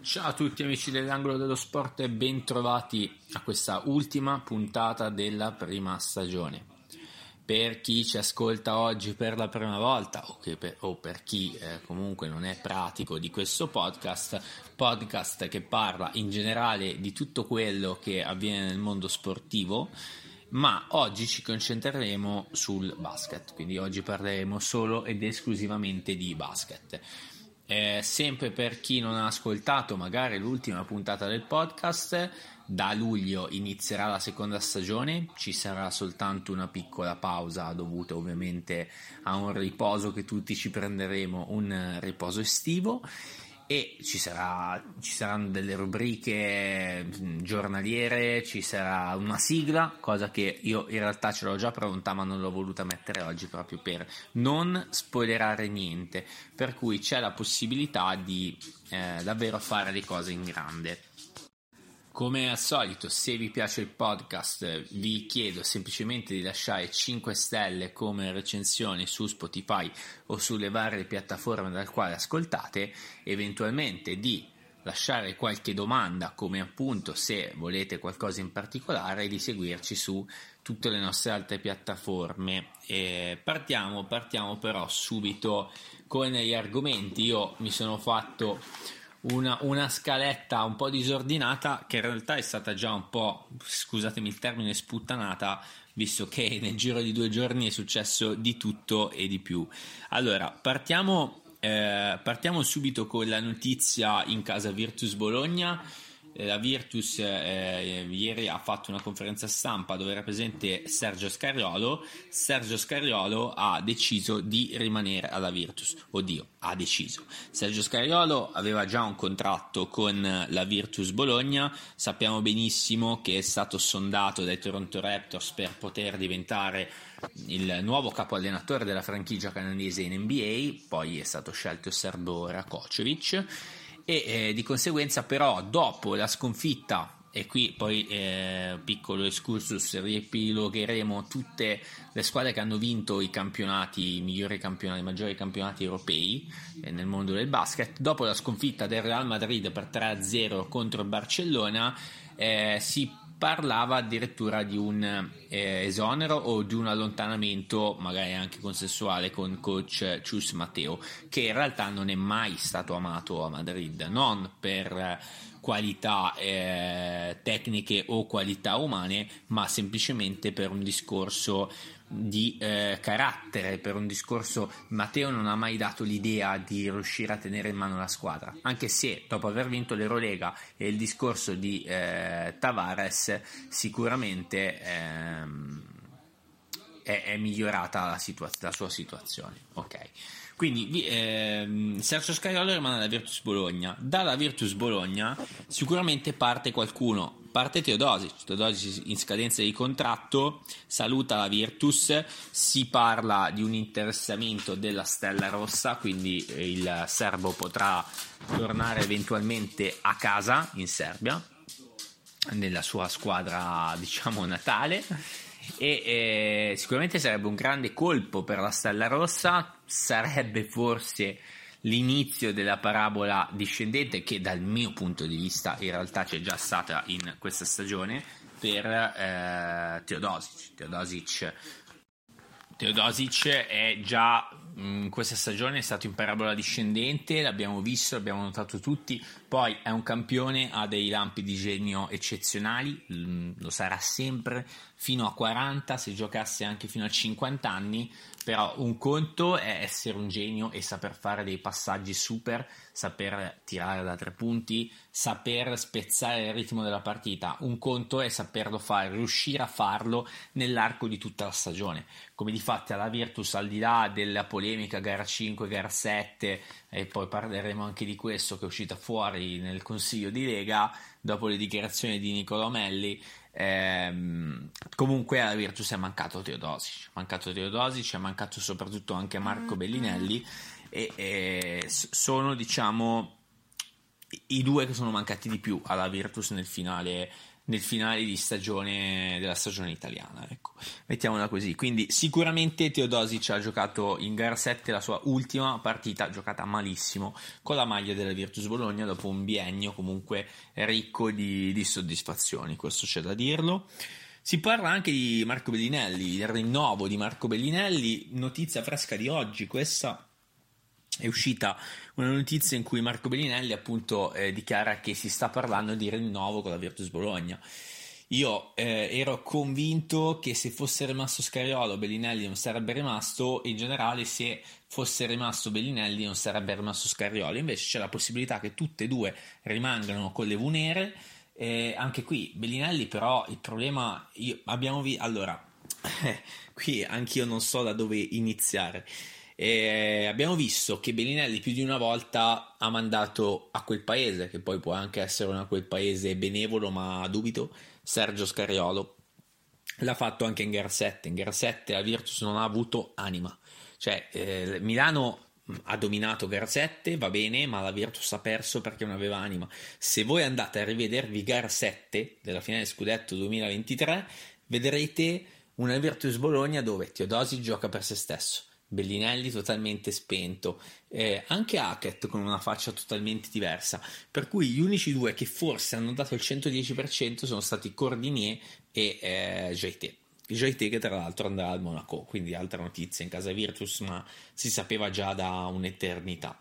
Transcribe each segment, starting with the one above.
Ciao a tutti amici dell'angolo dello sport e bentrovati a questa ultima puntata della prima stagione. Per chi ci ascolta oggi per la prima volta o, per, o per chi eh, comunque non è pratico di questo podcast, podcast che parla in generale di tutto quello che avviene nel mondo sportivo, ma oggi ci concentreremo sul basket, quindi oggi parleremo solo ed esclusivamente di basket. Eh, sempre per chi non ha ascoltato magari l'ultima puntata del podcast, da luglio inizierà la seconda stagione, ci sarà soltanto una piccola pausa dovuta ovviamente a un riposo che tutti ci prenderemo, un riposo estivo e ci, sarà, ci, saranno delle rubriche mm, giornaliere, ci sarà una sigla, cosa che io in realtà ce l'ho già pronta ma non l'ho voluta mettere oggi proprio per non spoilerare niente, per cui c'è la possibilità di eh, davvero fare le cose in grande. Come al solito, se vi piace il podcast, vi chiedo semplicemente di lasciare 5 stelle come recensioni su Spotify o sulle varie piattaforme dal quale ascoltate, eventualmente di lasciare qualche domanda, come appunto se volete qualcosa in particolare, e di seguirci su tutte le nostre altre piattaforme. E partiamo, partiamo però subito con gli argomenti. Io mi sono fatto una, una, scaletta un po' disordinata che in realtà è stata già un po', scusatemi il termine, sputtanata, visto che nel giro di due giorni è successo di tutto e di più. Allora, partiamo, eh, partiamo subito con la notizia in casa Virtus Bologna la Virtus eh, ieri ha fatto una conferenza stampa dove era presente Sergio Scariolo. Sergio Scariolo ha deciso di rimanere alla Virtus. Oddio, ha deciso. Sergio Scariolo aveva già un contratto con la Virtus Bologna. Sappiamo benissimo che è stato sondato dai Toronto Raptors per poter diventare il nuovo capo allenatore della franchigia canadese in NBA. Poi è stato scelto serbo Rakocevic e eh, di conseguenza però dopo la sconfitta e qui poi eh, piccolo excursus riepilogheremo tutte le squadre che hanno vinto i campionati i migliori campionati i maggiori campionati europei eh, nel mondo del basket dopo la sconfitta del Real Madrid per 3-0 contro il Barcellona eh, si parlava addirittura di un eh, esonero o di un allontanamento, magari anche consensuale, con coach Cius Matteo, che in realtà non è mai stato amato a Madrid, non per qualità eh, tecniche o qualità umane, ma semplicemente per un discorso di eh, carattere, per un discorso Matteo non ha mai dato l'idea di riuscire a tenere in mano la squadra, anche se dopo aver vinto l'Eurolega e il discorso di eh, Tavares sicuramente ehm, è, è, migliorata la, situa- la sua situazione. Ok. Quindi ehm, Sergio Scariolo rimane alla Virtus Bologna. Dalla Virtus Bologna sicuramente parte qualcuno. Parte Teodosic. Teodosic in scadenza di contratto saluta la Virtus. Si parla di un interessamento della Stella Rossa, quindi il serbo potrà tornare eventualmente a casa in Serbia, nella sua squadra diciamo natale e eh, sicuramente sarebbe un grande colpo per la Stella Rossa, sarebbe forse l'inizio della parabola discendente che dal mio punto di vista in realtà c'è già stata in questa stagione per eh, Teodosic. Teodosic. Teodosic è già in questa stagione è stato in parabola discendente, l'abbiamo visto, l'abbiamo notato tutti, poi è un campione, ha dei lampi di genio eccezionali, lo sarà sempre, fino a 40, se giocasse anche fino a 50 anni, però un conto è essere un genio e saper fare dei passaggi super, saper tirare da tre punti, saper spezzare il ritmo della partita, un conto è saperlo fare, riuscire a farlo nell'arco di tutta la stagione, come di fatti alla Virtus al di là della polemica gara 5, gara 7 e poi parleremo anche di questo che è uscita fuori nel consiglio di Lega dopo le dichiarazioni di Nicolò Melli Ehm, comunque alla Virtus è mancato Teodosic, è mancato Teodosic, è mancato soprattutto anche Marco mm, Bellinelli e, e sono diciamo i due che sono mancati di più alla Virtus nel finale nel finale di stagione della stagione italiana. Ecco, mettiamola così. Quindi sicuramente Teodosic ha giocato in gara 7 la sua ultima partita giocata malissimo con la maglia della Virtus Bologna dopo un biennio comunque ricco di, di soddisfazioni, questo c'è da dirlo. Si parla anche di Marco Bellinelli, il rinnovo di Marco Bellinelli, notizia fresca di oggi, questa è uscita una notizia in cui Marco Bellinelli appunto eh, dichiara che si sta parlando di rinnovo con la Virtus Bologna. Io eh, ero convinto che se fosse rimasto Scariolo Bellinelli non sarebbe rimasto, in generale se fosse rimasto Bellinelli non sarebbe rimasto Scariolo, invece c'è la possibilità che tutte e due rimangano con le V nere, eh, anche qui Bellinelli però il problema, io, abbiamo visto, allora, qui anch'io non so da dove iniziare. E abbiamo visto che Bellinelli più di una volta ha mandato a quel paese, che poi può anche essere una quel paese benevolo, ma dubito, Sergio Scariolo. L'ha fatto anche in gara 7. In gara 7 la Virtus non ha avuto anima. Cioè, eh, Milano ha dominato gara 7, va bene, ma la Virtus ha perso perché non aveva anima. Se voi andate a rivedervi gara 7 della finale scudetto 2023, vedrete una Virtus Bologna dove Teodosi gioca per se stesso Bellinelli totalmente spento, eh, anche Hackett con una faccia totalmente diversa, per cui gli unici due che forse hanno dato il 110% sono stati Cordinier e eh, JT. JT che tra l'altro andrà al Monaco, quindi altra notizia in casa Virtus, ma si sapeva già da un'eternità.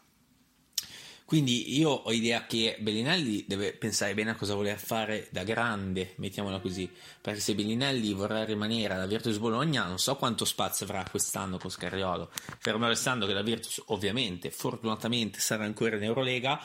Quindi io ho idea che Bellinelli deve pensare bene a cosa voler fare da grande, mettiamola così, perché se Bellinelli vorrà rimanere alla Virtus Bologna non so quanto spazio avrà quest'anno con Scariolo, fermo restando che la Virtus ovviamente, fortunatamente sarà ancora in Eurolega,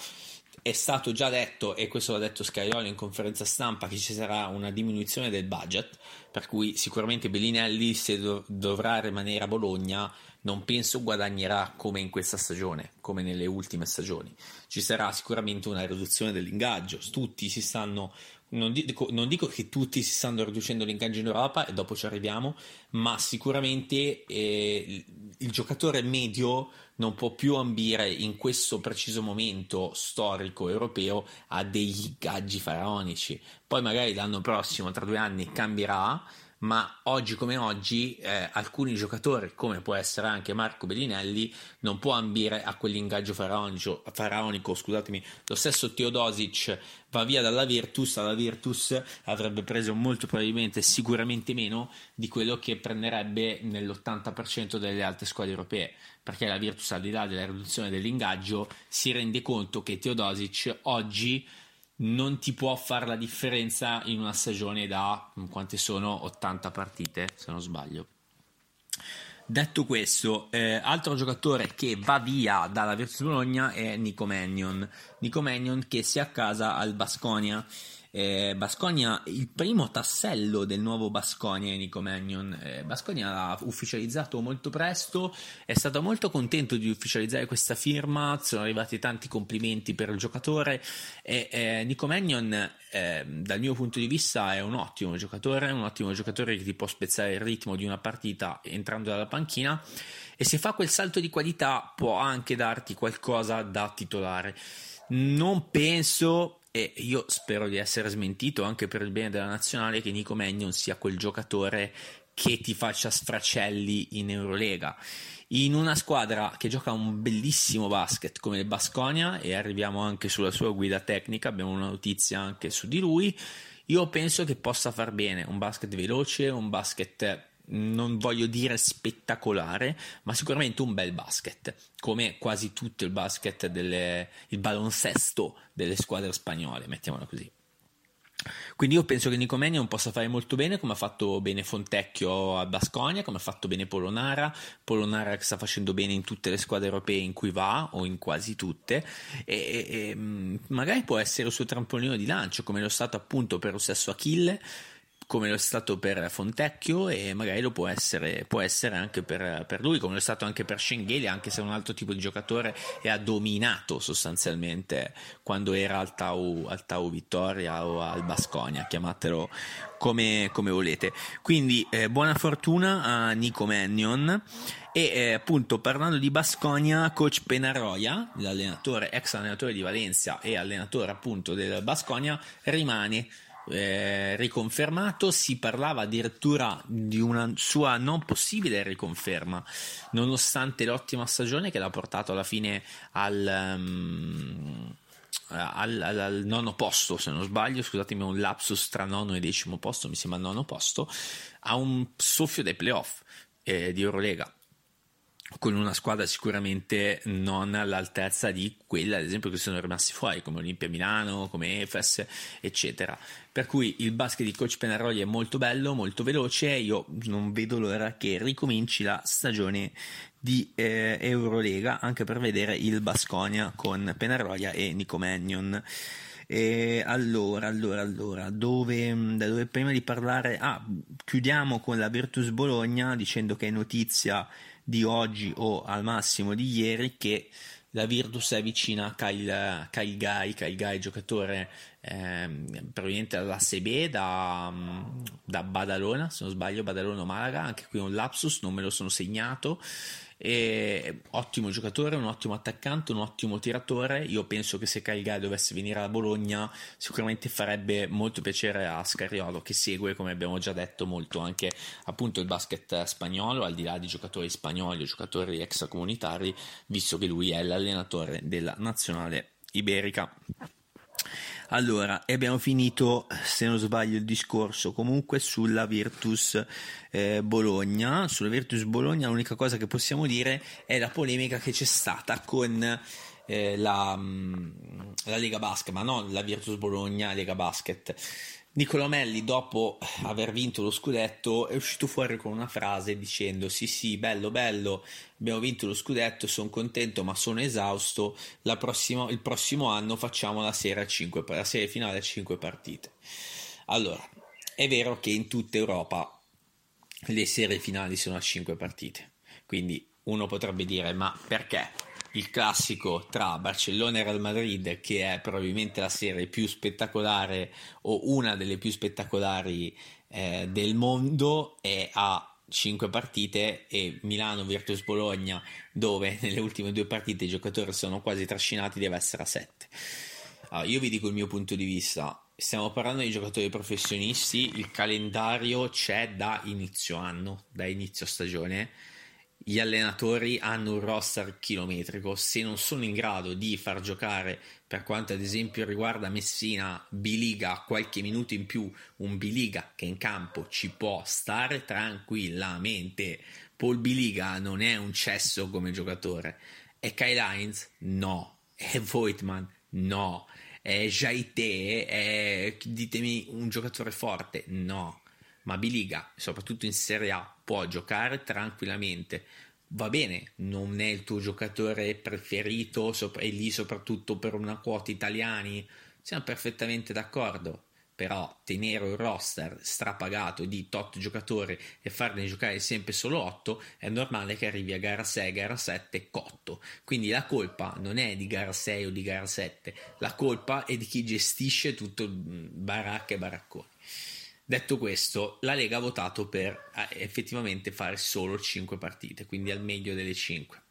è stato già detto, e questo l'ha detto Scariolo in conferenza stampa, che ci sarà una diminuzione del budget, per cui sicuramente Bellinelli se dov- dovrà rimanere a Bologna non penso guadagnerà come in questa stagione, come nelle ultime stagioni. Ci sarà sicuramente una riduzione dell'ingaggio, tutti si stanno non dico, non dico, che tutti si stanno riducendo l'ingaggio in Europa e dopo ci arriviamo, ma sicuramente eh, il giocatore medio non può più ambire in questo preciso momento storico europeo a degli ingaggi faraonici. Poi magari l'anno prossimo, tra due anni, cambierà ma oggi come oggi eh, alcuni giocatori, come può essere anche Marco Bellinelli, non può ambire a quell'ingaggio faraonico, faraonico scusatemi, lo stesso Teodosic va via dalla Virtus, alla Virtus avrebbe preso molto probabilmente sicuramente meno di quello che prenderebbe nell'80% delle altre squadre europee, perché la Virtus al di là della riduzione dell'ingaggio si rende conto che Teodosic oggi non ti può fare la differenza in una stagione da quante sono 80 partite, se non sbaglio. Detto questo, eh, altro giocatore che va via dalla Virtus Bologna è Nico Mannion. Nico Mannion che si accasa al Basconia eh, Basconia, il primo tassello del nuovo Basconia, Nico Mannion. Eh, Basconia l'ha ufficializzato molto presto, è stato molto contento di ufficializzare questa firma, sono arrivati tanti complimenti per il giocatore e eh, Nico Mannion eh, dal mio punto di vista è un ottimo giocatore, un ottimo giocatore che ti può spezzare il ritmo di una partita entrando dalla panchina e se fa quel salto di qualità può anche darti qualcosa da titolare. Non penso e io spero di essere smentito anche per il bene della nazionale che Nico Magnon sia quel giocatore che ti faccia sfracelli in Eurolega. In una squadra che gioca un bellissimo basket come il Basconia, e arriviamo anche sulla sua guida tecnica, abbiamo una notizia anche su di lui. Io penso che possa far bene un basket veloce, un basket non voglio dire spettacolare, ma sicuramente un bel basket, come quasi tutto il basket, delle, il baloncesto delle squadre spagnole, mettiamola così. Quindi io penso che Nico Mannion possa fare molto bene come ha fatto bene Fontecchio a Basconia, come ha fatto bene Polonara, Polonara che sta facendo bene in tutte le squadre europee in cui va o in quasi tutte. E, e, e magari può essere il suo trampolino di lancio come lo è stato appunto per lo stesso Achille come lo è stato per Fontecchio e magari lo può essere, può essere anche per, per, lui, come lo è stato anche per Schengheli, anche se è un altro tipo di giocatore e ha dominato sostanzialmente quando era al Tau, al Tau Vittoria o al Basconia, chiamatelo come, come volete. Quindi eh, buona fortuna a Nico Mannion. E eh, appunto parlando di Basconia, coach Penaroia, l'allenatore, ex allenatore di Valencia e allenatore appunto del Basconia, rimane eh, riconfermato, si parlava addirittura di una sua non possibile riconferma, nonostante l'ottima stagione che l'ha portato alla fine al, um, al, al, al, nono posto, se non sbaglio, scusatemi, un lapsus tra nono e decimo posto, mi sembra nono posto, a un soffio dei playoff eh, di Eurolega con una squadra sicuramente non all'altezza di quella, ad esempio, che sono rimasti fuori, come Olimpia Milano, come Efes, eccetera. Per cui il basket di coach Penaroli è molto bello, molto veloce. Io non vedo l'ora che ricominci la stagione di eh, Eurolega, anche per vedere il Basconia con Penaroia e Nico Mannion. E allora, allora, allora, dove, da dove prima di parlare, ah, chiudiamo con la Virtus Bologna dicendo che è notizia di oggi o al massimo di ieri che la Virtus è vicina a Kyle, Kyle Guy, Kyle Guy giocatore eh, proveniente dalla Sebe da, da Badalona, se non sbaglio Badalona o Malaga, anche qui un lapsus, non me lo sono segnato, e, ottimo giocatore, un ottimo attaccante, un ottimo tiratore. Io penso che se Calgai dovesse venire a Bologna, sicuramente farebbe molto piacere a Scariolo, che segue, come abbiamo già detto, molto anche appunto il basket spagnolo, al di là di giocatori spagnoli o giocatori extracomunitari, visto che lui è l'allenatore della nazionale iberica. Allora, abbiamo finito, se non sbaglio, il discorso comunque sulla Virtus eh, Bologna. Sulla Virtus Bologna l'unica cosa che possiamo dire è la polemica che c'è stata con eh, la, mm, la Lega Basket, ma non la Virtus Bologna Lega Basket Niccolò Melli, dopo aver vinto lo scudetto, è uscito fuori con una frase dicendo: Sì, sì, bello, bello, abbiamo vinto lo scudetto, sono contento, ma sono esausto. Prossima, il prossimo anno facciamo la serie, a 5, la serie finale a 5 partite. Allora, è vero che in tutta Europa le serie finali sono a 5 partite, quindi uno potrebbe dire: Ma perché? Il classico tra Barcellona e Real Madrid, che è probabilmente la serie più spettacolare o una delle più spettacolari eh, del mondo, è a 5 partite e Milano Virtus Bologna, dove nelle ultime due partite i giocatori sono quasi trascinati, deve essere a 7. Allora, io vi dico il mio punto di vista. Stiamo parlando di giocatori professionisti, il calendario c'è da inizio anno, da inizio stagione gli allenatori hanno un roster chilometrico, se non sono in grado di far giocare, per quanto ad esempio riguarda Messina, Biliga qualche minuto in più, un Biliga che in campo ci può stare tranquillamente. Paul Biliga non è un cesso come giocatore. È Kyle Hines? No. È Voigtman? No. È Jaite? È, ditemi, un giocatore forte? No ma Biliga, soprattutto in Serie A, può giocare tranquillamente. Va bene, non è il tuo giocatore preferito e lì soprattutto per una quota italiani, siamo perfettamente d'accordo. Però tenere un roster strapagato di tot giocatori e farne giocare sempre solo 8 è normale che arrivi a gara 6, gara 7 cotto. Quindi la colpa non è di gara 6 o di gara 7, la colpa è di chi gestisce tutto baracca e baraccone. Detto questo, la Lega ha votato per eh, effettivamente fare solo 5 partite, quindi al meglio delle 5.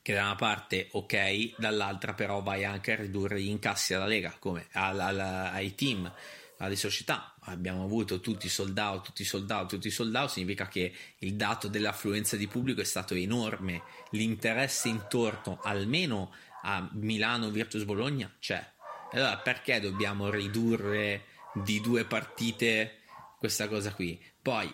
Che da una parte ok, dall'altra però vai anche a ridurre gli incassi alla Lega, come alla, alla, ai team, alle società. Abbiamo avuto tutti i sold out, tutti i sold out, tutti i sold out, significa che il dato dell'affluenza di pubblico è stato enorme, l'interesse intorno almeno a Milano Virtus Bologna c'è. Allora perché dobbiamo ridurre di due partite questa cosa qui. Poi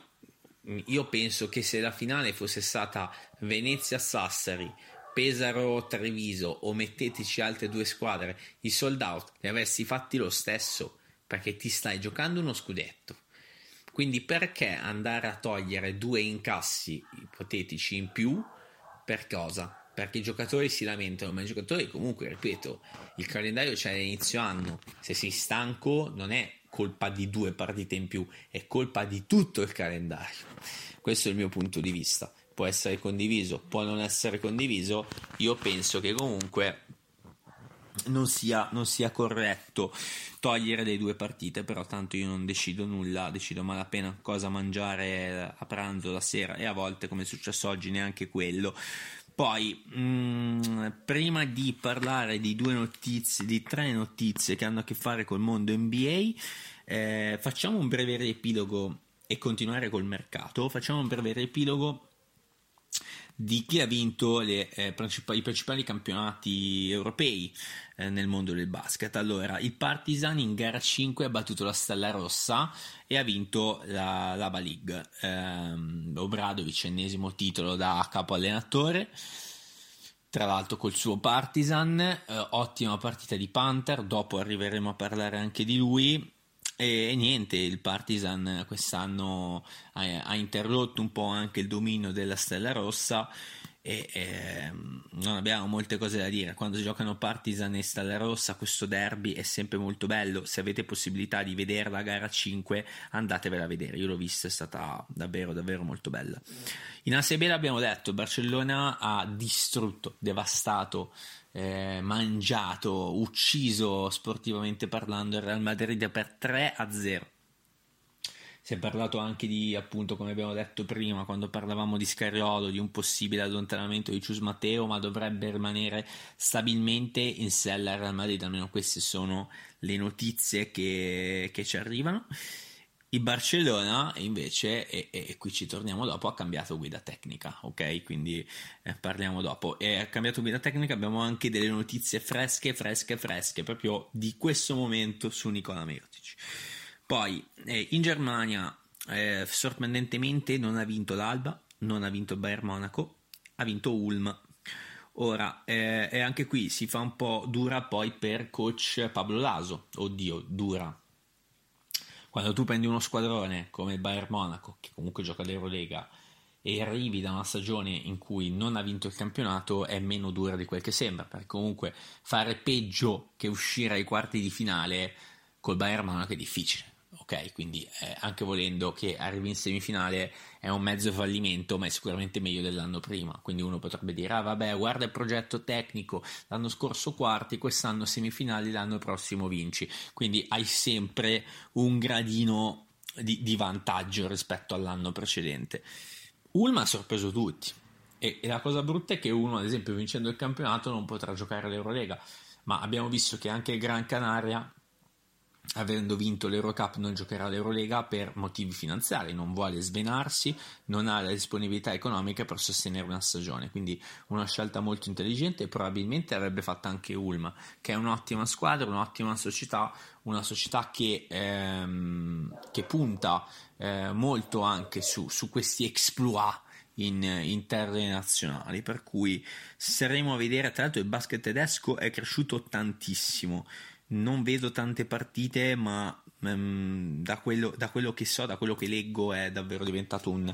io penso che se la finale fosse stata Venezia-Sassari, Pesaro-Treviso o metteteci altre due squadre, i sold out li avresti fatti lo stesso perché ti stai giocando uno scudetto. Quindi perché andare a togliere due incassi ipotetici in più? Per cosa? Perché i giocatori si lamentano, ma i giocatori comunque, ripeto, il calendario c'è all'inizio anno, se sei stanco non è colpa di due partite in più, è colpa di tutto il calendario. Questo è il mio punto di vista. Può essere condiviso, può non essere condiviso. Io penso che comunque non sia, non sia corretto togliere le due partite, però tanto io non decido nulla, decido malapena cosa mangiare a pranzo la sera e a volte, come è successo oggi, neanche quello. Poi, mh, mm, prima di parlare di due notizie, di tre notizie che hanno a che fare col mondo NBA, eh, facciamo un breve riepilogo e continuare col mercato. Facciamo un breve riepilogo di chi ha vinto le, eh, principali, i principali campionati europei eh, nel mondo del basket. Allora, il Partizan in gara 5 ha battuto la Stella Rossa e ha vinto la Lava League. Eh, Obradovic, ennesimo titolo da capo allenatore. Tra l'altro col suo Partizan, eh, ottima partita di Panther, dopo arriveremo a parlare anche di lui e niente, il Partizan quest'anno ha, ha, interrotto un po' anche il dominio della Stella Rossa e eh, non abbiamo molte cose da dire. Quando si giocano Partizan e Stella Rossa, questo derby è sempre molto bello. Se avete possibilità di vedere la gara 5, andatevela a vedere. Io l'ho vista, è stata davvero, davvero molto bella. In ASB l'abbiamo detto, Barcellona ha distrutto, devastato eh, mangiato, ucciso sportivamente parlando il Real Madrid per 3 a 0. Si è parlato anche di, appunto, come abbiamo detto prima, quando parlavamo di Scariolo, di un possibile allontanamento di Cius Matteo, ma dovrebbe rimanere stabilmente in sella al Real Madrid, almeno queste sono le notizie che, che ci arrivano. Il Barcellona invece, e, e, qui ci torniamo dopo, ha cambiato guida tecnica, ok? Quindi eh, parliamo dopo. E ha cambiato guida tecnica, abbiamo anche delle notizie fresche, fresche, fresche, proprio di questo momento su Nicola Mirotic. Poi, eh, in Germania, eh, sorprendentemente non ha vinto l'Alba, non ha vinto Bayern Monaco, ha vinto Ulm. Ora, eh, e anche qui si fa un po' dura poi per coach Pablo Laso. Oddio, dura quando tu prendi uno squadrone come il Bayern Monaco, che comunque gioca l'Eurolega, e arrivi da una stagione in cui non ha vinto il campionato, è meno dura di quel che sembra, perché comunque fare peggio che uscire ai quarti di finale col Bayern Monaco è difficile ok? Quindi eh, anche volendo che arrivi in semifinale è un mezzo fallimento, ma è sicuramente meglio dell'anno prima. Quindi uno potrebbe dire: Ah, vabbè, guarda il progetto tecnico, l'anno scorso quarti, quest'anno semifinali, l'anno prossimo vinci. Quindi hai sempre un gradino di, di vantaggio rispetto all'anno precedente. Ulma ha sorpreso tutti. E, e la cosa brutta è che uno, ad esempio, vincendo il campionato, non potrà giocare l'Eurolega. Ma abbiamo visto che anche il Gran Canaria avendo vinto l'Eurocup non giocherà l'Eurolega per motivi finanziari, non vuole svenarsi, non ha la disponibilità economica per sostenere una stagione, quindi una scelta molto intelligente e probabilmente avrebbe fatto anche Ulm, che è un'ottima squadra, un'ottima società, una società che, ehm, che punta eh, molto anche su, su questi exploit in, in, terre nazionali, per cui saremo a vedere, tra l'altro il basket tedesco è cresciuto tantissimo non vedo tante partite, ma um, da, quello, da, quello, che so, da quello che leggo, è davvero diventato un,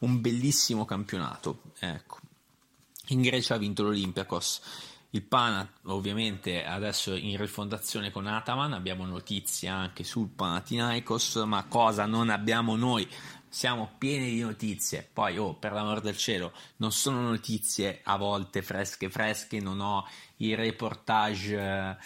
un bellissimo campionato. Ecco. In Grecia ha vinto l'Olympiakos. Il Pana, ovviamente, adesso in rifondazione con Ataman. Abbiamo notizie anche sul Panathinaikos, ma cosa non abbiamo noi? Siamo pieni di notizie. Poi, oh, per l'amor del cielo, non sono notizie a volte fresche, fresche, non ho i reportage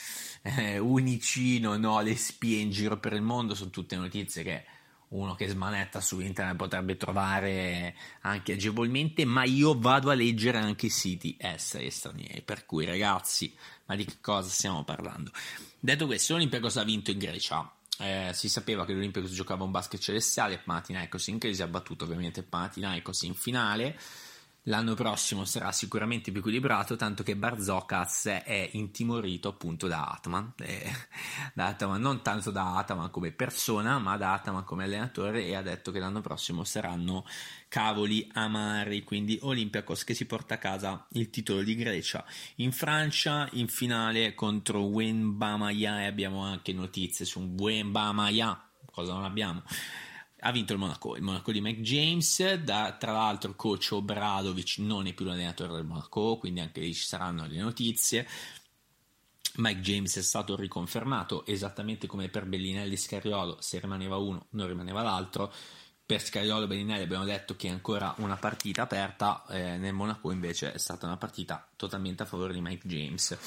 eh, unici, non ho le spie in giro per il mondo, sono tutte notizie che uno che smanetta su internet potrebbe trovare anche agevolmente, ma io vado a leggere anche i siti esteri e stranieri, per cui ragazzi, ma di che cosa stiamo parlando? Detto questo, l'Olympiacos ha vinto in Grecia, eh, si sapeva che l'Olympiacos giocava un basket celestiale, Panathinaikos in crisi ha battuto ovviamente Panathinaikos in finale. L'anno prossimo sarà sicuramente più equilibrato, tanto che Barzokas è intimorito appunto da Atman, eh, da Ataman, non tanto da Ataman come persona, ma da Ataman come allenatore e ha detto che l'anno prossimo saranno cavoli amari, quindi Olympiacos che si porta a casa il titolo di Grecia. In Francia, in finale contro Wembamaya e abbiamo anche notizie su Wembamaya, cosa non abbiamo? Ha vinto il Monaco, il Monaco di Mike James, da, tra l'altro il coach Obradovic non è più l'allenatore del Monaco, quindi anche lì ci saranno le notizie. Mike James è stato riconfermato esattamente come per Bellinelli Scariolo, se rimaneva uno non rimaneva l'altro per Scariolo Bellinelli abbiamo detto che è ancora una partita aperta, eh, nel Monaco invece è stata una partita totalmente a favore di Mike James.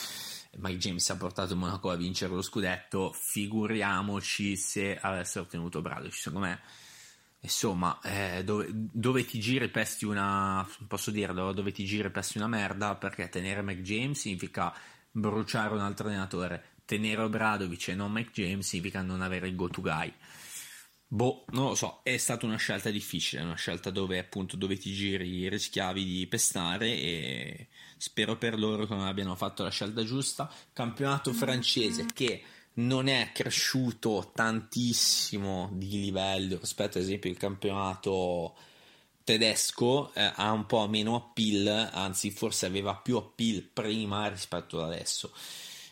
Mike James ha portato il Monaco a vincere lo scudetto, figuriamoci se avesse ottenuto Bradovic. Secondo me insomma, eh, dove, dove, ti giri pesti una, posso dirlo, dove ti giri pesti una merda, perché tenere Mac James significa bruciare un altro allenatore, tenere Obradovic e non Mac James significa non avere il go-to guy. Boh, non lo so, è stata una scelta difficile, una scelta dove appunto dove ti giri rischiavi di pestare e spero per loro che non abbiano fatto la scelta giusta. Campionato francese che non è cresciuto tantissimo di livello rispetto ad esempio al campionato tedesco, eh, ha un po' meno appeal, anzi forse aveva più appeal prima rispetto ad adesso.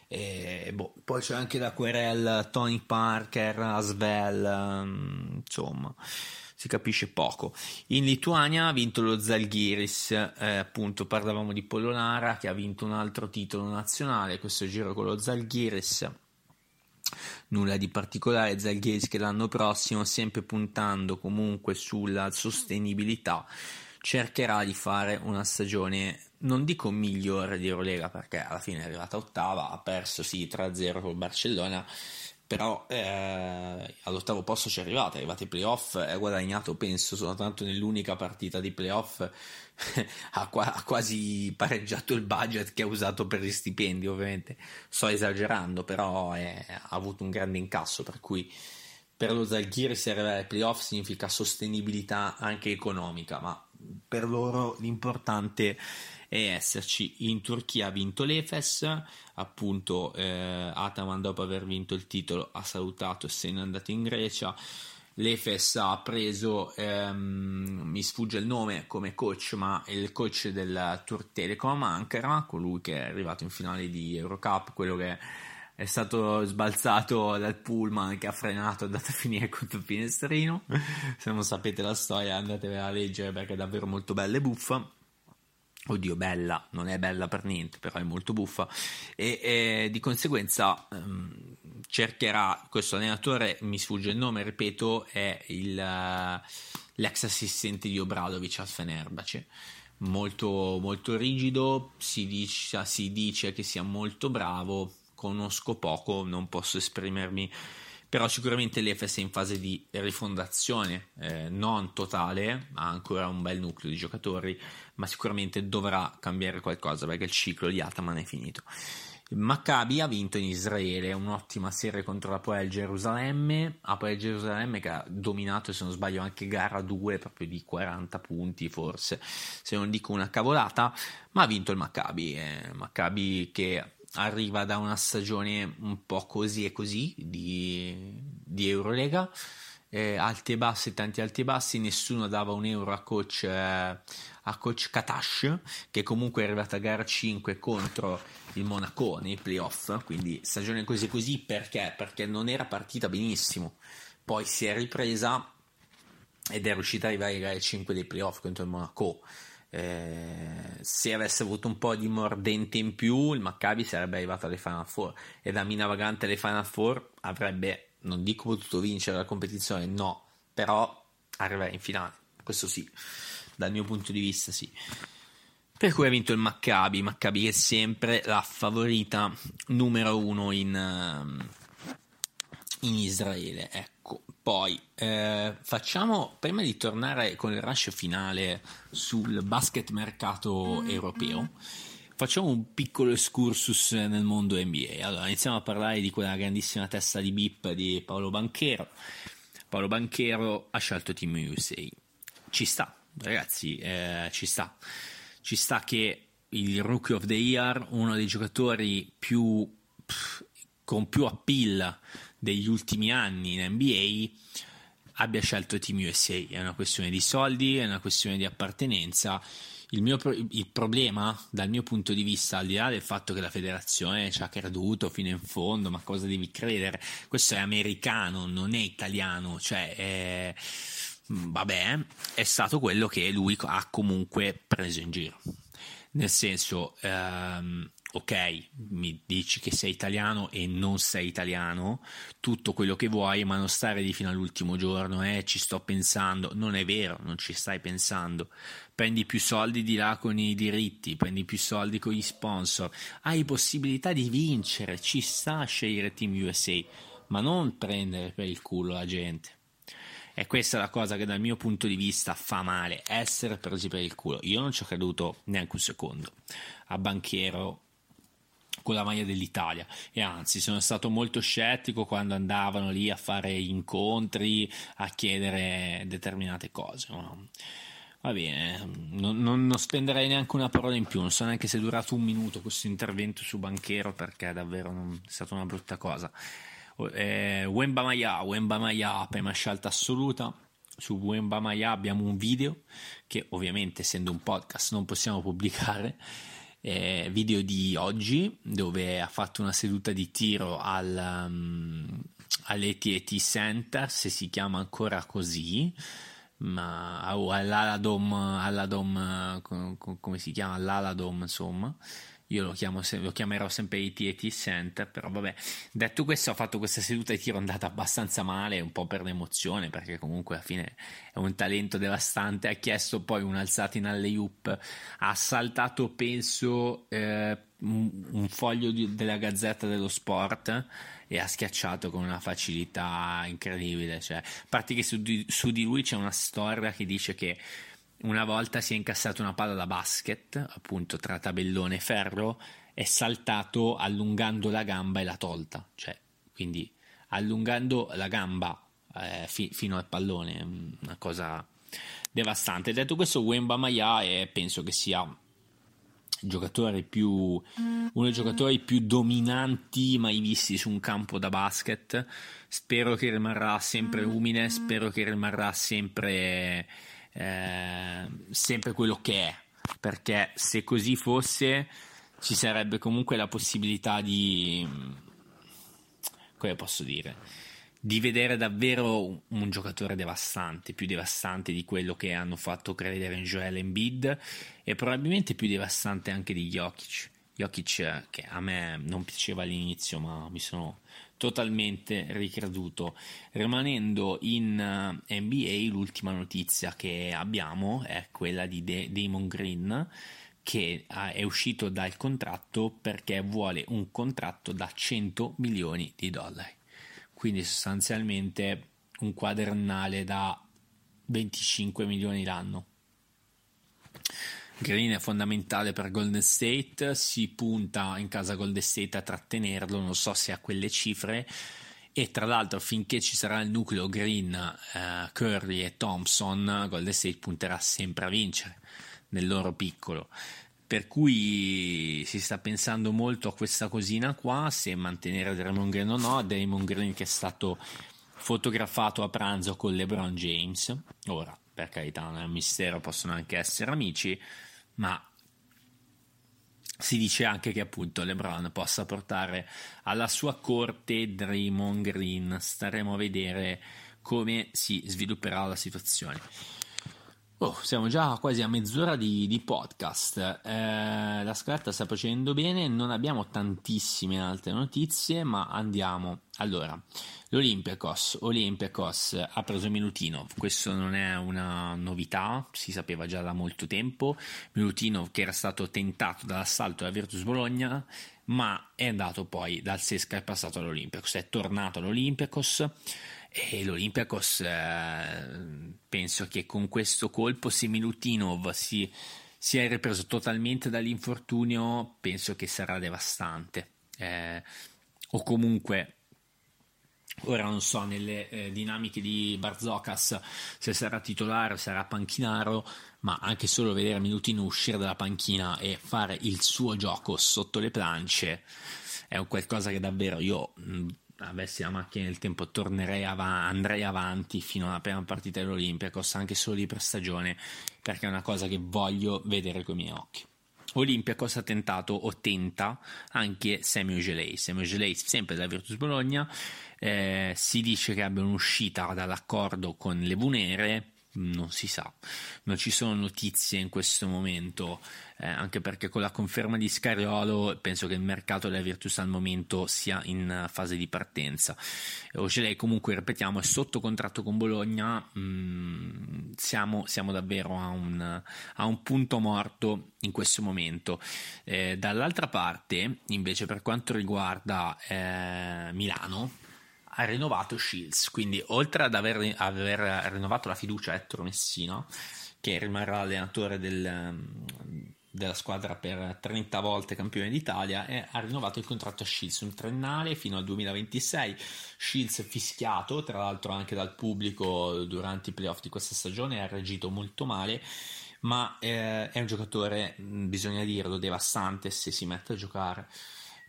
E, boh, poi c'è anche da Querel, Tony Parker, Asvel, um, insomma, si capisce poco. In Lituania ha vinto lo Zalgiris, eh, appunto parlavamo di Polonara che ha vinto un altro titolo nazionale, questo giro con lo Zalgiris. Nulla di particolare, Zalgiris che l'anno prossimo, sempre puntando comunque sulla sostenibilità, cercherà di fare una stagione non dico migliore di Eurolega perché alla fine è arrivata ottava, ha perso sì 3-0 col Barcellona, però eh, all'ottavo posto ci è arrivata, è arrivata ai playoff, ha guadagnato penso soltanto nell'unica partita di playoff, ha, qua, ha, quasi pareggiato il budget che ha usato per gli stipendi ovviamente, sto esagerando però è, ha avuto un grande incasso per cui per lo Zalgiris arrivare ai playoff significa sostenibilità anche economica, ma per loro l'importante è esserci. In Turchia ha vinto l'Efes, appunto eh, Ataman dopo aver vinto il titolo ha salutato e se n'è andato in Grecia. L'Efes ha preso, ehm, mi sfugge il nome come coach, ma il coach del Tour Telecom Ankara, colui che è arrivato in finale di Eurocup, quello che è stato sbalzato dal pullman che ha frenato, è andato a finire contro il finestrino. Se non sapete la storia andatevela a leggere perché è davvero molto bella e buffa. Oddio, bella, non è bella per niente, però è molto buffa. E, e di conseguenza um, cercherà questo allenatore, mi sfugge il nome, ripeto, è il, uh, l'ex assistente di Obradovic al Fenerbahce. Molto, molto rigido, si dice, si dice che sia molto bravo. Conosco poco, non posso esprimermi però sicuramente l'EFS è in fase di rifondazione, eh, non totale, ha ancora un bel nucleo di giocatori, ma sicuramente dovrà cambiare qualcosa perché il ciclo di Ataman è finito. Maccabi ha vinto in Israele un'ottima serie contro la Poel Gerusalemme, Apoel Gerusalemme che ha dominato se non sbaglio anche gara 2 proprio di 40 punti forse, se non dico una cavolata, ma ha vinto il Maccabi, eh, Maccabi che arriva da una stagione un po' così e così di, di Eurolega. Eh, alti e bassi, tanti alti e bassi, nessuno dava un euro a coach, eh, a coach Katash, che comunque è arrivata a gara 5 contro il Monaco nei playoff, quindi stagione così così perché? Perché non era partita benissimo, poi si è ripresa ed è riuscita ad arrivare a gara 5 dei playoff contro il Monaco. Eh, se avesse avuto un po' di mordente in più, il Maccabi sarebbe arrivato alle Final Four e da mina vagante alle Final Four avrebbe, non dico potuto vincere la competizione, no, però arrivare in finale, questo sì, dal mio punto di vista sì. Per cui ha vinto il Maccabi, Maccabi è sempre la favorita numero uno in, ehm, in Israele. Ecco, poi eh, facciamo, prima di tornare con il rush finale sul basket mercato mm-hmm. europeo, facciamo un piccolo excursus nel mondo NBA. Allora, iniziamo a parlare di quella grandissima testa di bip di Paolo Banchero. Paolo Banchero ha scelto Team USA. Ci sta, ragazzi, eh, ci sta. Ci sta che il Rookie of the Year, uno dei giocatori più pff, con più appeal degli ultimi anni in NBA abbia scelto Team USA. È una questione di soldi, è una questione di appartenenza. Il, mio, il problema, dal mio punto di vista, al di là del fatto che la federazione ci ha creduto fino in fondo, ma cosa devi credere? Questo è americano, non è italiano, cioè è, vabbè, è stato quello che lui ha comunque preso in giro. Nel senso, ehm, ok, mi dici che sei italiano e non sei italiano, tutto quello che vuoi, ma non stare lì fino all'ultimo giorno, eh, ci sto pensando. Non è vero, non ci stai pensando. Prendi più soldi di là con i diritti, prendi più soldi con gli sponsor, hai possibilità di vincere, ci sta a scegliere Team USA, ma non prendere per il culo la gente. E questa è la cosa che dal mio punto di vista fa male, essere presi per il culo. Io non ci ho creduto neanche un secondo a Banchiero con la maglia dell'Italia e anzi sono stato molto scettico quando andavano lì a fare incontri, a chiedere determinate cose. Ma va bene, non, non, non, spenderei neanche una parola in più, non so neanche se è durato un minuto questo intervento su Banchero perché davvero non, è stata una brutta cosa. Eh, Wemba Maya, Wemba Maya, prima scelta assoluta. Su Wemba Maya abbiamo un video che ovviamente essendo un podcast non possiamo pubblicare eh, video di oggi dove ha fatto una seduta di tiro al, um, all'ETT Center, se si chiama ancora così, ma, all'Aladom, Alladom, come si chiama? All'Aladom, insomma io lo, chiamo, lo chiamerò sempre AT&T Center, però vabbè, detto questo ho fatto questa seduta di tiro andata abbastanza male, un po' per l'emozione, perché comunque alla fine è un talento devastante, ha chiesto poi un'alzata in alley-oop, ha saltato penso eh, un, un, foglio di, della Gazzetta dello Sport e ha schiacciato con una facilità incredibile, cioè, a parte che su di, su di lui c'è una storia che dice che una volta si è incassato una palla da basket, appunto tra tabellone e ferro, è saltato allungando la gamba e l'ha tolta, cioè, quindi allungando la gamba eh, fi- fino al pallone, una cosa devastante. Detto questo, Wemba Maya è, penso che sia il giocatore più, uno dei giocatori più dominanti mai visti su un campo da basket. Spero che rimarrà sempre umile, spero che rimarrà sempre eh, sempre quello che è, perché se così fosse ci sarebbe comunque la possibilità di, come posso dire, di vedere davvero un giocatore devastante, più devastante di quello che hanno fatto credere in Joel Embiid e probabilmente più devastante anche di Jokic. Jokic che a me non piaceva all'inizio, ma mi sono totalmente ricreduto. Rimanendo in eh, NBA, l'ultima notizia che abbiamo è quella di De- Damon Green che uh, è uscito dal contratto perché vuole un contratto da 100 milioni di dollari. Quindi sostanzialmente un quadernale da 25 milioni l'anno. Green è fondamentale per Golden State, si punta in casa Golden State a trattenerlo, non so se a quelle cifre. E tra l'altro finché ci sarà il nucleo Green, eh, Curry e Thompson, Golden State punterà sempre a vincere nel loro piccolo. Per cui si sta pensando molto a questa cosina qua, se mantenere Draymond Green o no, Draymond Green che è stato fotografato a pranzo con LeBron James, ora per carità non è un mistero, possono anche essere amici, ma si dice anche che appunto LeBron possa portare alla sua corte Draymond Green. Staremo a vedere come si svilupperà la situazione. Oh, siamo già quasi a mezz'ora di, di podcast. Eh, la scaletta sta facendo bene, non abbiamo tantissime altre notizie, ma andiamo. Allora, L'Olympiakos, Olympiacos ha preso Milutinov, questo non è una novità, si sapeva già da molto tempo. Milutinov che era stato tentato dall'assalto della Virtus Bologna, ma è andato poi dal Sesca e è passato all'Olympiakos, è tornato all'Olympiakos e l'Olympiakos eh, penso che con questo colpo se Milutinov si, si è ripreso totalmente dall'infortunio, penso che sarà devastante. Eh, o comunque Ora non so nelle eh, dinamiche di Barzocas se sarà titolare o sarà panchinaro, ma anche solo vedere Minutino uscire dalla panchina e fare il suo gioco sotto le planche è un qualcosa che davvero io mh, avessi la macchina del tempo tornerei av- andrei avanti fino alla prima partita dell'Olympiacos anche solo lì per stagione perché è una cosa che voglio vedere con i miei occhi. Olympiacos ha tentato o tenta anche Semio Gelei. Semio Gelei sempre da Virtus Bologna eh, si dice che abbia un'uscita dall'accordo con le Vunere, non si sa, non ci sono notizie in questo momento, eh, anche perché con la conferma di Scariolo penso che il mercato della Virtus al momento sia in fase di partenza. Ogelei comunque, ripetiamo, è sotto contratto con Bologna, mm, siamo, siamo, davvero a un, a un, punto morto in questo momento. Eh, dall'altra parte, invece, per quanto riguarda eh, Milano, ha rinnovato Shields, quindi oltre ad aver, aver rinnovato la fiducia a Ettore Messina, che rimarrà allenatore del, della squadra per 30 volte campione d'Italia e ha rinnovato il contratto a Shields, un triennale fino al 2026. Shields fischiato, tra l'altro anche dal pubblico durante i playoff di questa stagione, ha reagito molto male, ma eh, è un giocatore, bisogna dirlo, devastante se si mette a giocare.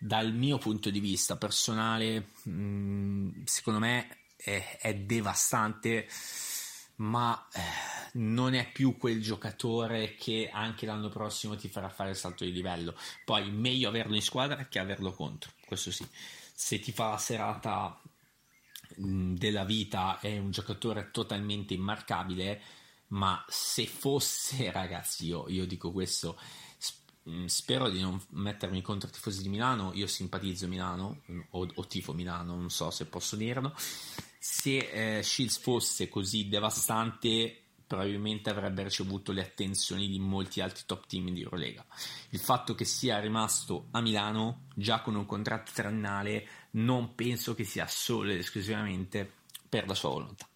Dal mio punto di vista personale, mh, secondo me è, è devastante ma eh, non è più quel giocatore che anche l'anno prossimo ti farà fare il salto di livello. Poi meglio averlo in squadra che averlo contro, questo sì. Se ti fa la serata mh, della vita è un giocatore totalmente immarcabile, ma se fosse, ragazzi, io, io dico questo, spero di non mettermi contro i tifosi di Milano, io simpatizzo Milano o, o tifo Milano, non so se posso dirlo se eh, Shields fosse così devastante probabilmente avrebbe ricevuto le attenzioni di molti altri top team di Eurolega. Il fatto che sia rimasto a Milano già con un contratto triennale non penso che sia solo ed esclusivamente per la sua volontà.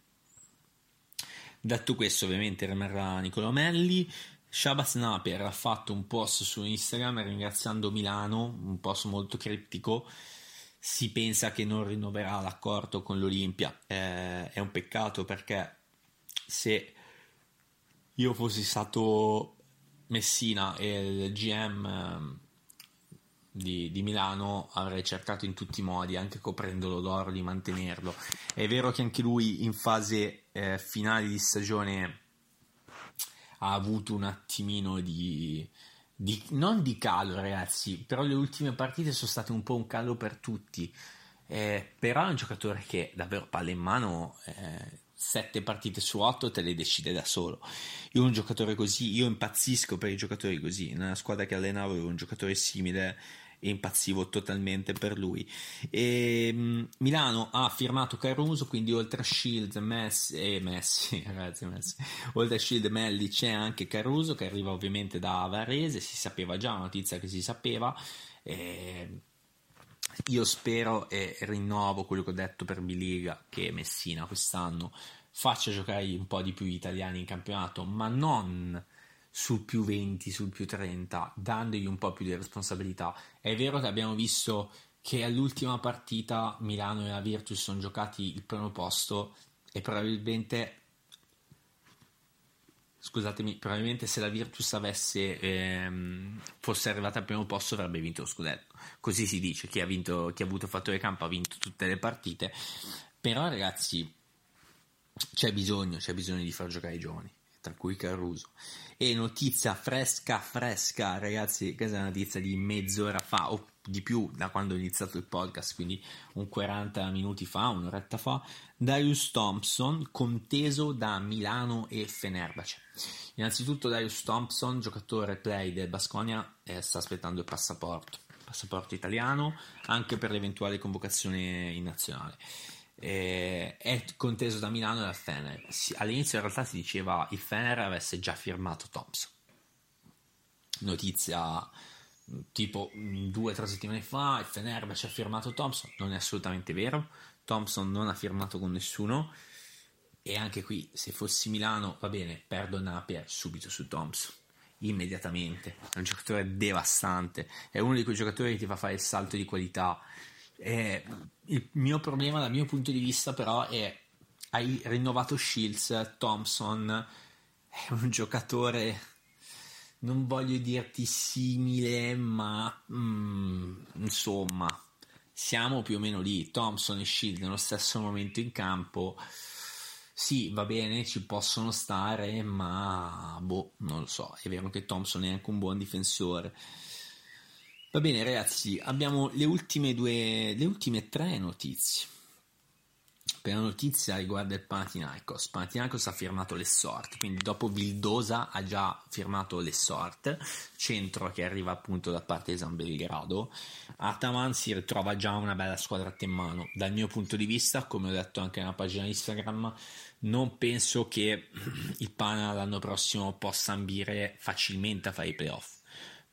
Detto questo, ovviamente rimarrà Nicolò Melli. Shabazz Napier ha fatto un post su Instagram ringraziando Milano, un post molto criptico si pensa che non rinnoverà l'accordo con l'Olimpia. Eh, è un peccato perché se io fossi stato Messina e il GM ehm, di, di, Milano avrei cercato in tutti i modi, anche coprendolo d'oro, di mantenerlo. È vero che anche lui in fase eh, finale di stagione ha avuto un attimino di, di, non di calo, ragazzi, però le ultime partite sono state un po' un calo per tutti. Eh, però è un giocatore che davvero palle in mano, eh, sette partite su otto te le decide da solo. Io un giocatore così, io impazzisco per i giocatori così. Nella squadra che allenavo avevo un giocatore simile impazzivo totalmente per lui. E, um, Milano ha firmato Caruso, quindi oltre a Shield, Messi eh, Messi, ragazzi, Messi, oltre a Shield Melli c'è anche Caruso che arriva ovviamente da Varese, si sapeva già, una notizia che si sapeva. E, io spero e rinnovo quello che ho detto per Biliga che Messina quest'anno faccia giocare un po' di più gli italiani in campionato, ma non sul più 20, sul più 30, dandogli un po' più di responsabilità. È vero che abbiamo visto che all'ultima partita Milano e la Virtus sono giocati il primo posto e probabilmente scusatemi, probabilmente se la Virtus avesse ehm, fosse arrivata al primo posto avrebbe vinto lo scudetto. Così si dice, chi ha, vinto, chi ha avuto fattore campo ha vinto tutte le partite. Però ragazzi, c'è bisogno, c'è bisogno di far giocare i giovani, tra cui Caruso. E notizia fresca, fresca, ragazzi, questa è una notizia di mezz'ora fa o di più da quando ho iniziato il podcast, quindi un 40 minuti fa, un'oretta fa. Darius Thompson, conteso da Milano e Fenerbahce. Innanzitutto, Darius Thompson, giocatore play del Basconia, eh, sta aspettando il passaporto, passaporto italiano, anche per l'eventuale convocazione in nazionale eh, è conteso da Milano e dal Fener. Si, all'inizio in realtà si diceva il Fener avesse già firmato Thompson. Notizia tipo due o tre settimane fa il Fener ha firmato Thompson. Non è assolutamente vero. Thompson non ha firmato con nessuno. E anche qui, se fossi Milano, va bene, perdo Napier subito su Thompson immediatamente. È un giocatore devastante. È uno di quei giocatori che ti fa fare il salto di qualità eh, il mio problema dal mio punto di vista però è hai rinnovato Shields, Thompson. È un giocatore non voglio dirti simile ma mm, insomma siamo più o meno lì. Thompson e Shield nello stesso momento in campo. Sì va bene ci possono stare ma boh non lo so. È vero che Thompson è anche un buon difensore Va bene ragazzi, abbiamo le ultime due, le ultime tre notizie. Prima notizia riguarda il Panathinaikos. Panathinaikos ha firmato l'Essort, quindi dopo Vildosa ha già firmato l'Essort, centro che arriva appunto da parte di San Belgrado. Ataman si ritrova già una bella squadra in mano. Dal mio punto di vista, come ho detto anche nella pagina Instagram, non penso che il Pana l'anno prossimo possa ambire facilmente a fare i playoff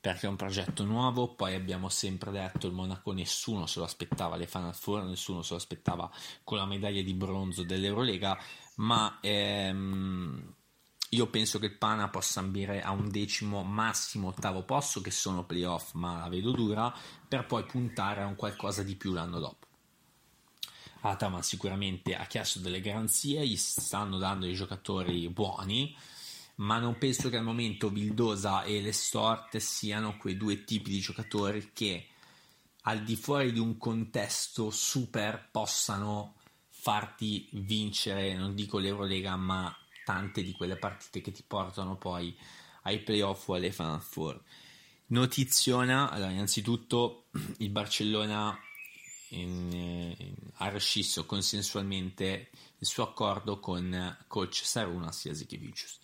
perché è un progetto nuovo. Poi abbiamo sempre detto il Monaco nessuno se lo aspettava le Final Four, nessuno se lo aspettava con la medaglia di bronzo dell'Eurolega, ma ehm, io penso che il Pana possa ambire a un decimo, massimo ottavo posto, che sono playoff, ma la vedo dura, per poi puntare a un qualcosa di più l'anno dopo. Atama sicuramente ha chiesto delle garanzie, gli stanno dando dei giocatori buoni, ma non penso che al momento Vildosa e Lestort siano quei due tipi di giocatori che al di fuori di un contesto super possano farti vincere, non dico l'Eurolega, ma tante di quelle partite che ti portano poi ai playoff o alle Final Four. Notiziona, allora innanzitutto il Barcellona in, in, ha rescisso consensualmente il suo accordo con coach Sarunas Jasikevicius.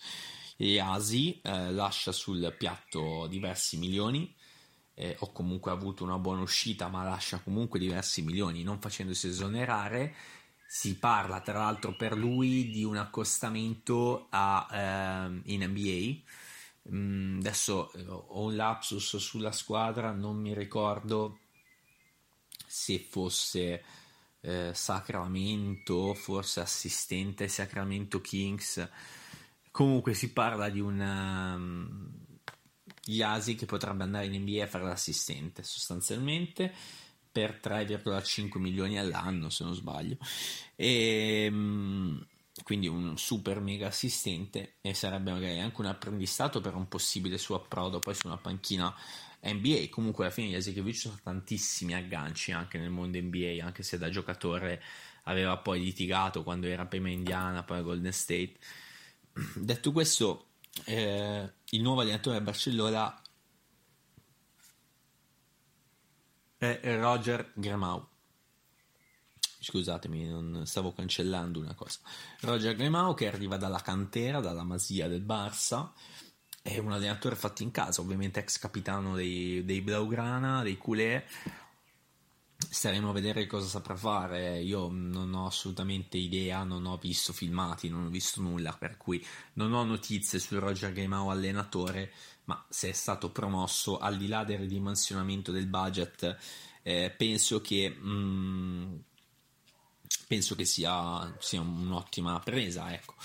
E Asi eh, lascia sul piatto diversi milioni eh, o comunque ha avuto una buona uscita ma lascia comunque diversi milioni non facendosi esonerare si parla tra l'altro per lui di un accostamento a, ehm, in NBA. Mm, adesso eh, ho un lapsus sulla squadra, non mi ricordo se fosse eh, Sacramento, forse assistente Sacramento Kings. Comunque si parla di un um, Yasi che potrebbe andare in NBA a fare l'assistente sostanzialmente per 3,5 milioni all'anno se non sbaglio. E ehm, quindi un super mega assistente e sarebbe magari anche un apprendistato per un possibile suo approdo poi su una panchina NBA comunque alla fine Jasikevic ha tantissimi agganci anche nel mondo NBA anche se da giocatore aveva poi litigato quando era prima Indiana poi a Golden State detto questo eh, il nuovo allenatore a Barcellona è Roger Gramau. Scusatemi, non stavo cancellando una cosa. Roger Gramau che arriva dalla cantera, dalla Masia del Barça, è un allenatore fatto in casa, ovviamente ex capitano dei, dei Blaugrana, dei Culé. Staremo a vedere cosa saprà fare. Io non ho assolutamente idea, non ho visto filmati, non ho visto nulla, per cui non ho notizie su Roger Gramau allenatore ma se è stato promosso al di là del ridimensionamento del budget, eh, penso che mh, mm, penso che sia, sia, un'ottima presa. Ecco.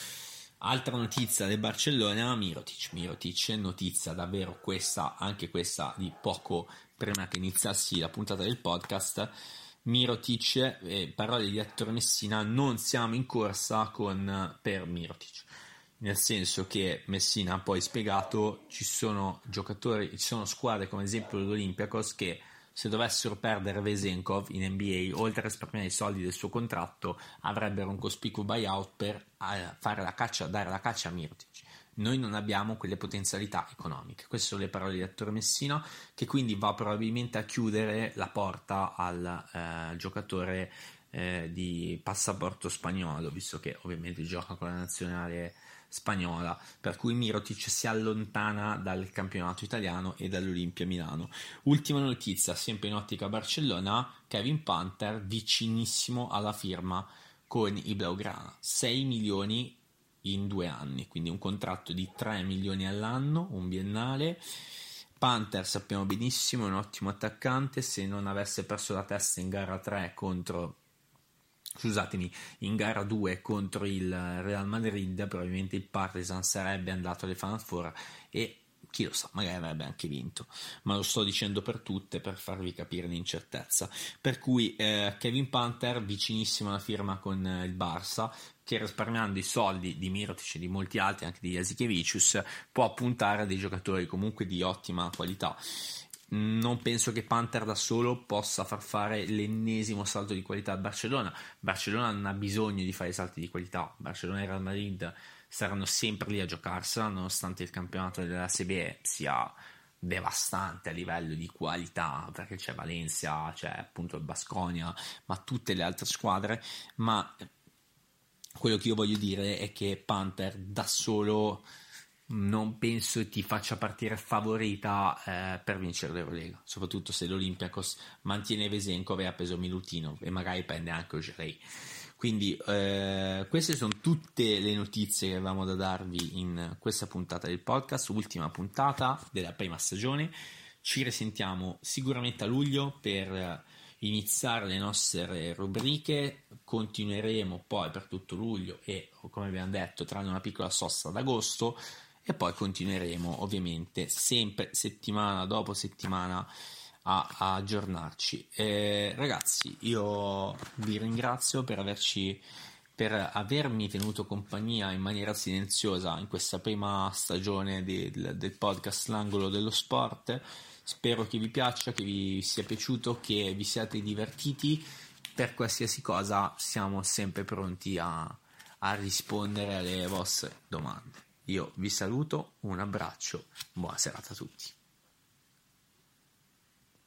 Altra notizia del Barcellona, Mirotic. Mirotic, notizia davvero questa, anche questa di poco prima che iniziassi la puntata del podcast. Mirotic, eh, parole di Ettore Messina, non siamo in corsa con, per Mirotic nel senso che Messina ha poi spiegato ci sono giocatori, ci sono squadre come ad esempio l'Olympiacos che se dovessero perdere Vesenkov in NBA, oltre a risparmiare i soldi del suo contratto, avrebbero un cospicuo buyout per eh, la caccia, dare la caccia a Mirtic. Noi non abbiamo quelle potenzialità economiche. Queste sono le parole di Ettore Messina, che quindi va probabilmente a chiudere la porta al eh, giocatore eh, di passaporto spagnolo, visto che ovviamente gioca con la nazionale spagnola, per cui Mirotic si allontana dal campionato italiano e dall'Olimpia Milano. Ultima notizia, sempre in ottica Barcellona, Kevin Panther vicinissimo alla firma con i Blaugrana, 6 milioni in due anni, quindi un contratto di 3 milioni all'anno, un biennale. Panther sappiamo benissimo è un ottimo attaccante, se non avesse perso la testa in gara 3 contro scusatemi, in gara 2 contro il Real Madrid, probabilmente il Partizan sarebbe andato alle Final Four e chi lo sa, magari avrebbe anche vinto, ma lo sto dicendo per tutte per farvi capire l'incertezza. Per cui eh, Kevin Panther vicinissimo alla firma con eh, il Barça, che risparmiando i soldi di Mirotic e di molti altri, anche di Jasikevicius, può puntare a dei giocatori comunque di ottima qualità non penso che Panther da solo possa far fare l'ennesimo salto di qualità al Barcellona. Barcellona non ha bisogno di fare salti di qualità. Barcellona e Real Madrid saranno sempre lì a giocarsela, nonostante il campionato della CBE sia devastante a livello di qualità, perché c'è Valencia, c'è appunto il Basconia, ma tutte le altre squadre. Ma quello che io voglio dire è che Panther da solo non penso ti faccia partire favorita eh, per vincere l'Eurolega, soprattutto se l'Olympiakos mantiene Vesenkov e ha preso Milutino e magari prende anche Ogerei. Quindi eh, queste sono tutte le notizie che avevamo da darvi in questa puntata del podcast, ultima puntata della prima stagione. ci risentiamo sicuramente a luglio per iniziare le nostre rubriche. Continueremo poi per tutto luglio e, come abbiamo detto, tranne una piccola sosta ad agosto. E poi continueremo ovviamente sempre settimana dopo settimana a, a aggiornarci. Eh, ragazzi, io vi ringrazio per averci per avermi tenuto compagnia in maniera silenziosa in questa prima stagione del, del podcast L'angolo dello sport. Spero che vi piaccia, che vi sia piaciuto, che vi siate divertiti. Per qualsiasi cosa siamo sempre pronti a, a rispondere alle vostre domande. Io vi saluto, un abbraccio, buona serata a tutti.